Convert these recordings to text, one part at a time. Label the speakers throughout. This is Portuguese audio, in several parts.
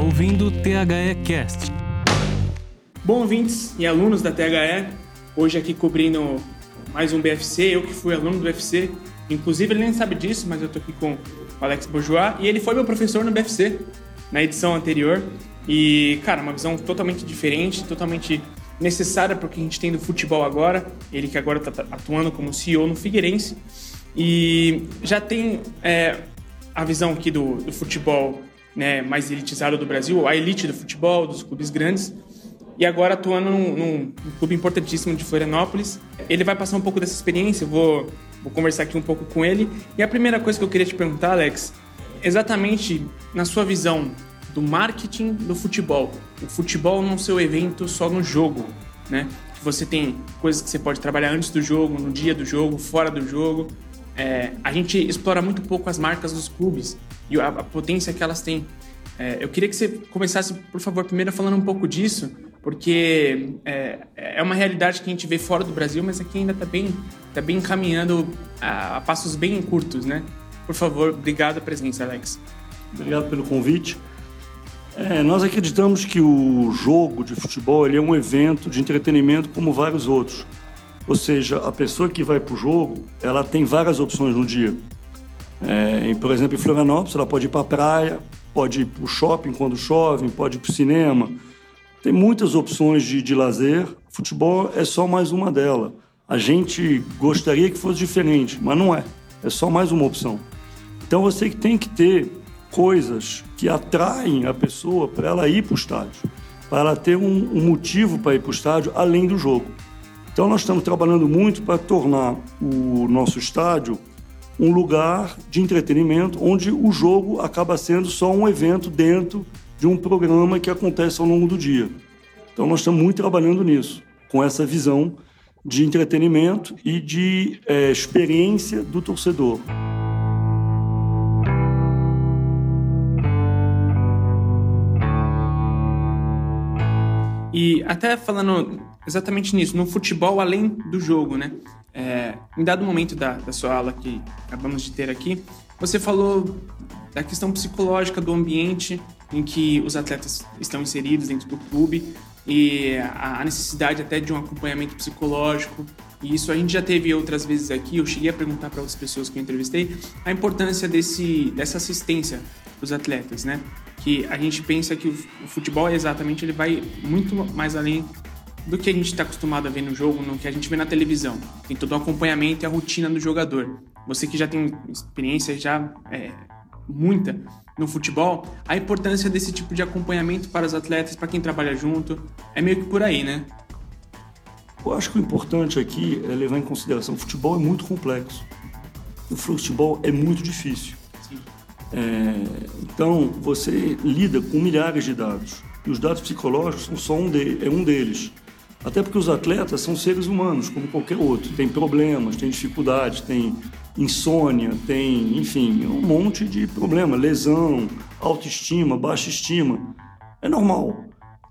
Speaker 1: ouvindo o THE Cast.
Speaker 2: Bom, ouvintes e alunos da THE, hoje aqui cobrindo mais um BFC, eu que fui aluno do BFC. Inclusive, ele nem sabe disso, mas eu tô aqui com o Alex Bourgeois e ele foi meu professor no BFC, na edição anterior. E, cara, uma visão totalmente diferente, totalmente necessária para o que a gente tem do futebol agora. Ele que agora está atuando como CEO no Figueirense. E já tem é, a visão aqui do, do futebol né, mais elitizado do Brasil, a elite do futebol, dos clubes grandes. E agora atuando num, num, clube importantíssimo de Florianópolis. Ele vai passar um pouco dessa experiência, vou, vou conversar aqui um pouco com ele. E a primeira coisa que eu queria te perguntar, Alex, exatamente na sua visão, do marketing do futebol. O futebol não ser o evento só no jogo, né? Você tem coisas que você pode trabalhar antes do jogo, no dia do jogo, fora do jogo. É, a gente explora muito pouco as marcas dos clubes e a, a potência que elas têm. É, eu queria que você começasse, por favor, primeiro falando um pouco disso, porque é, é uma realidade que a gente vê fora do Brasil, mas aqui ainda está bem, tá bem caminhando a, a passos bem curtos, né? Por favor, obrigado pela presença, Alex.
Speaker 3: Obrigado pelo convite. É, nós acreditamos que o jogo de futebol é um evento de entretenimento como vários outros. Ou seja, a pessoa que vai para o jogo, ela tem várias opções no dia. É, por exemplo, em Florianópolis, ela pode ir para a praia, pode ir para o shopping quando chove, pode ir para o cinema. Tem muitas opções de, de lazer. Futebol é só mais uma delas. A gente gostaria que fosse diferente, mas não é. É só mais uma opção. Então você tem que ter coisas que atraem a pessoa para ela ir para o estádio, para ela ter um, um motivo para ir para o estádio além do jogo. Então, nós estamos trabalhando muito para tornar o nosso estádio um lugar de entretenimento onde o jogo acaba sendo só um evento dentro de um programa que acontece ao longo do dia. Então, nós estamos muito trabalhando nisso, com essa visão de entretenimento e de é, experiência do torcedor.
Speaker 2: E até falando exatamente nisso, no futebol além do jogo, né? É, em dado momento da, da sua aula que acabamos de ter aqui, você falou da questão psicológica do ambiente em que os atletas estão inseridos dentro do clube e a necessidade até de um acompanhamento psicológico. E isso a gente já teve outras vezes aqui. Eu cheguei a perguntar para outras pessoas que eu entrevistei a importância desse, dessa assistência para os atletas, né? que a gente pensa que o futebol é exatamente ele vai muito mais além do que a gente está acostumado a ver no jogo, no que a gente vê na televisão. Tem todo o acompanhamento e a rotina do jogador. Você que já tem experiência já é, muita no futebol, a importância desse tipo de acompanhamento para os atletas, para quem trabalha junto, é meio que por aí, né?
Speaker 3: Eu acho que o importante aqui é levar em consideração o futebol é muito complexo. O futebol é muito difícil. É, então, você lida com milhares de dados. E os dados psicológicos são só um, de, é um deles. Até porque os atletas são seres humanos, como qualquer outro. Tem problemas, tem dificuldades, tem insônia, tem, enfim, um monte de problema. Lesão, autoestima, baixa estima. É normal.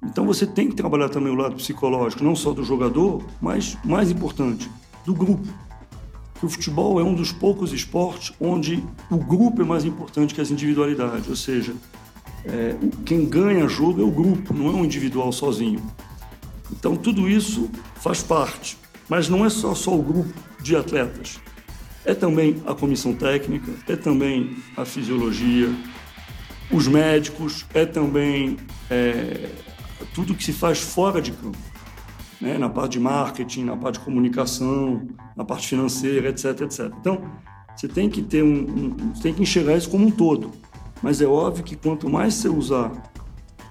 Speaker 3: Então você tem que trabalhar também o lado psicológico, não só do jogador, mas, mais importante, do grupo o futebol é um dos poucos esportes onde o grupo é mais importante que as individualidades, ou seja, é, quem ganha jogo é o grupo, não é um individual sozinho. Então tudo isso faz parte, mas não é só, só o grupo de atletas, é também a comissão técnica, é também a fisiologia, os médicos, é também é, tudo que se faz fora de campo né, na parte de marketing, na parte de comunicação, na parte financeira, etc, etc. Então, você tem que ter um, um tem que enxergar isso como um todo. Mas é óbvio que quanto mais você usar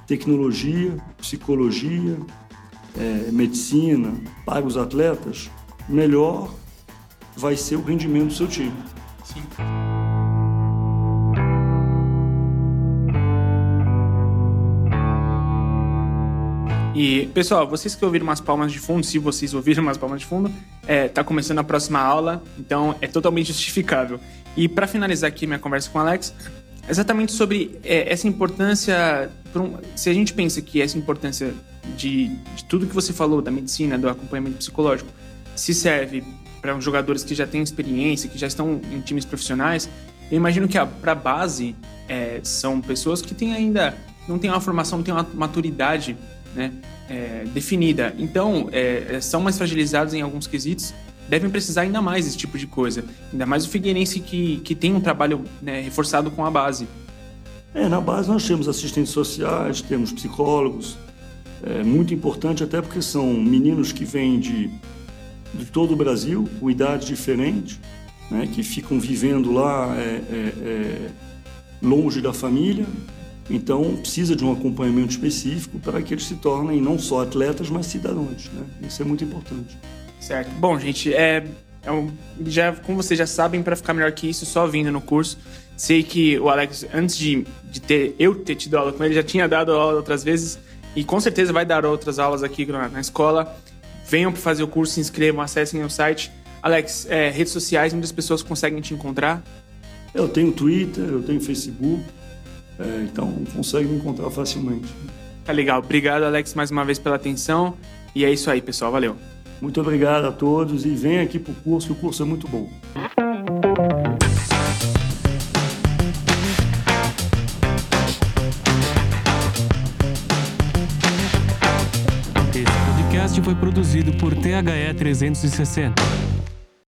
Speaker 3: tecnologia, psicologia, é, medicina para os atletas, melhor vai ser o rendimento do seu time. Sim.
Speaker 2: E, pessoal, vocês que ouviram umas palmas de fundo, se vocês ouviram umas palmas de fundo, é, tá começando a próxima aula, então é totalmente justificável. E para finalizar aqui minha conversa com o Alex, exatamente sobre é, essa importância. Um, se a gente pensa que essa importância de, de tudo que você falou, da medicina, do acompanhamento psicológico, se serve para jogadores que já têm experiência, que já estão em times profissionais, eu imagino que para a base é, são pessoas que têm ainda não têm uma formação, não têm uma maturidade né, é, definida. Então, é, são mais fragilizados em alguns quesitos, devem precisar ainda mais desse tipo de coisa. Ainda mais o Figueirense que, que tem um trabalho né, reforçado com a base.
Speaker 3: É, na base nós temos assistentes sociais, temos psicólogos. É muito importante até porque são meninos que vêm de, de todo o Brasil, com idades diferentes, né, que ficam vivendo lá é, é, é longe da família. Então precisa de um acompanhamento específico para que eles se tornem não só atletas, mas cidadãos. Né? Isso é muito importante.
Speaker 2: Certo. Bom, gente, é, é já, como vocês já sabem, para ficar melhor que isso, só vindo no curso. Sei que o Alex, antes de, de ter eu ter tido aula com ele, já tinha dado aula outras vezes e com certeza vai dar outras aulas aqui na, na escola. Venham para fazer o curso, se inscrevam, acessem o site. Alex, é, redes sociais, onde as pessoas conseguem te encontrar?
Speaker 3: Eu tenho Twitter, eu tenho Facebook, é, então consegue me encontrar facilmente.
Speaker 2: Tá legal. Obrigado, Alex, mais uma vez pela atenção. E é isso aí, pessoal. Valeu.
Speaker 3: Muito obrigado a todos e vem aqui para o curso, que o curso é muito bom.
Speaker 1: 360.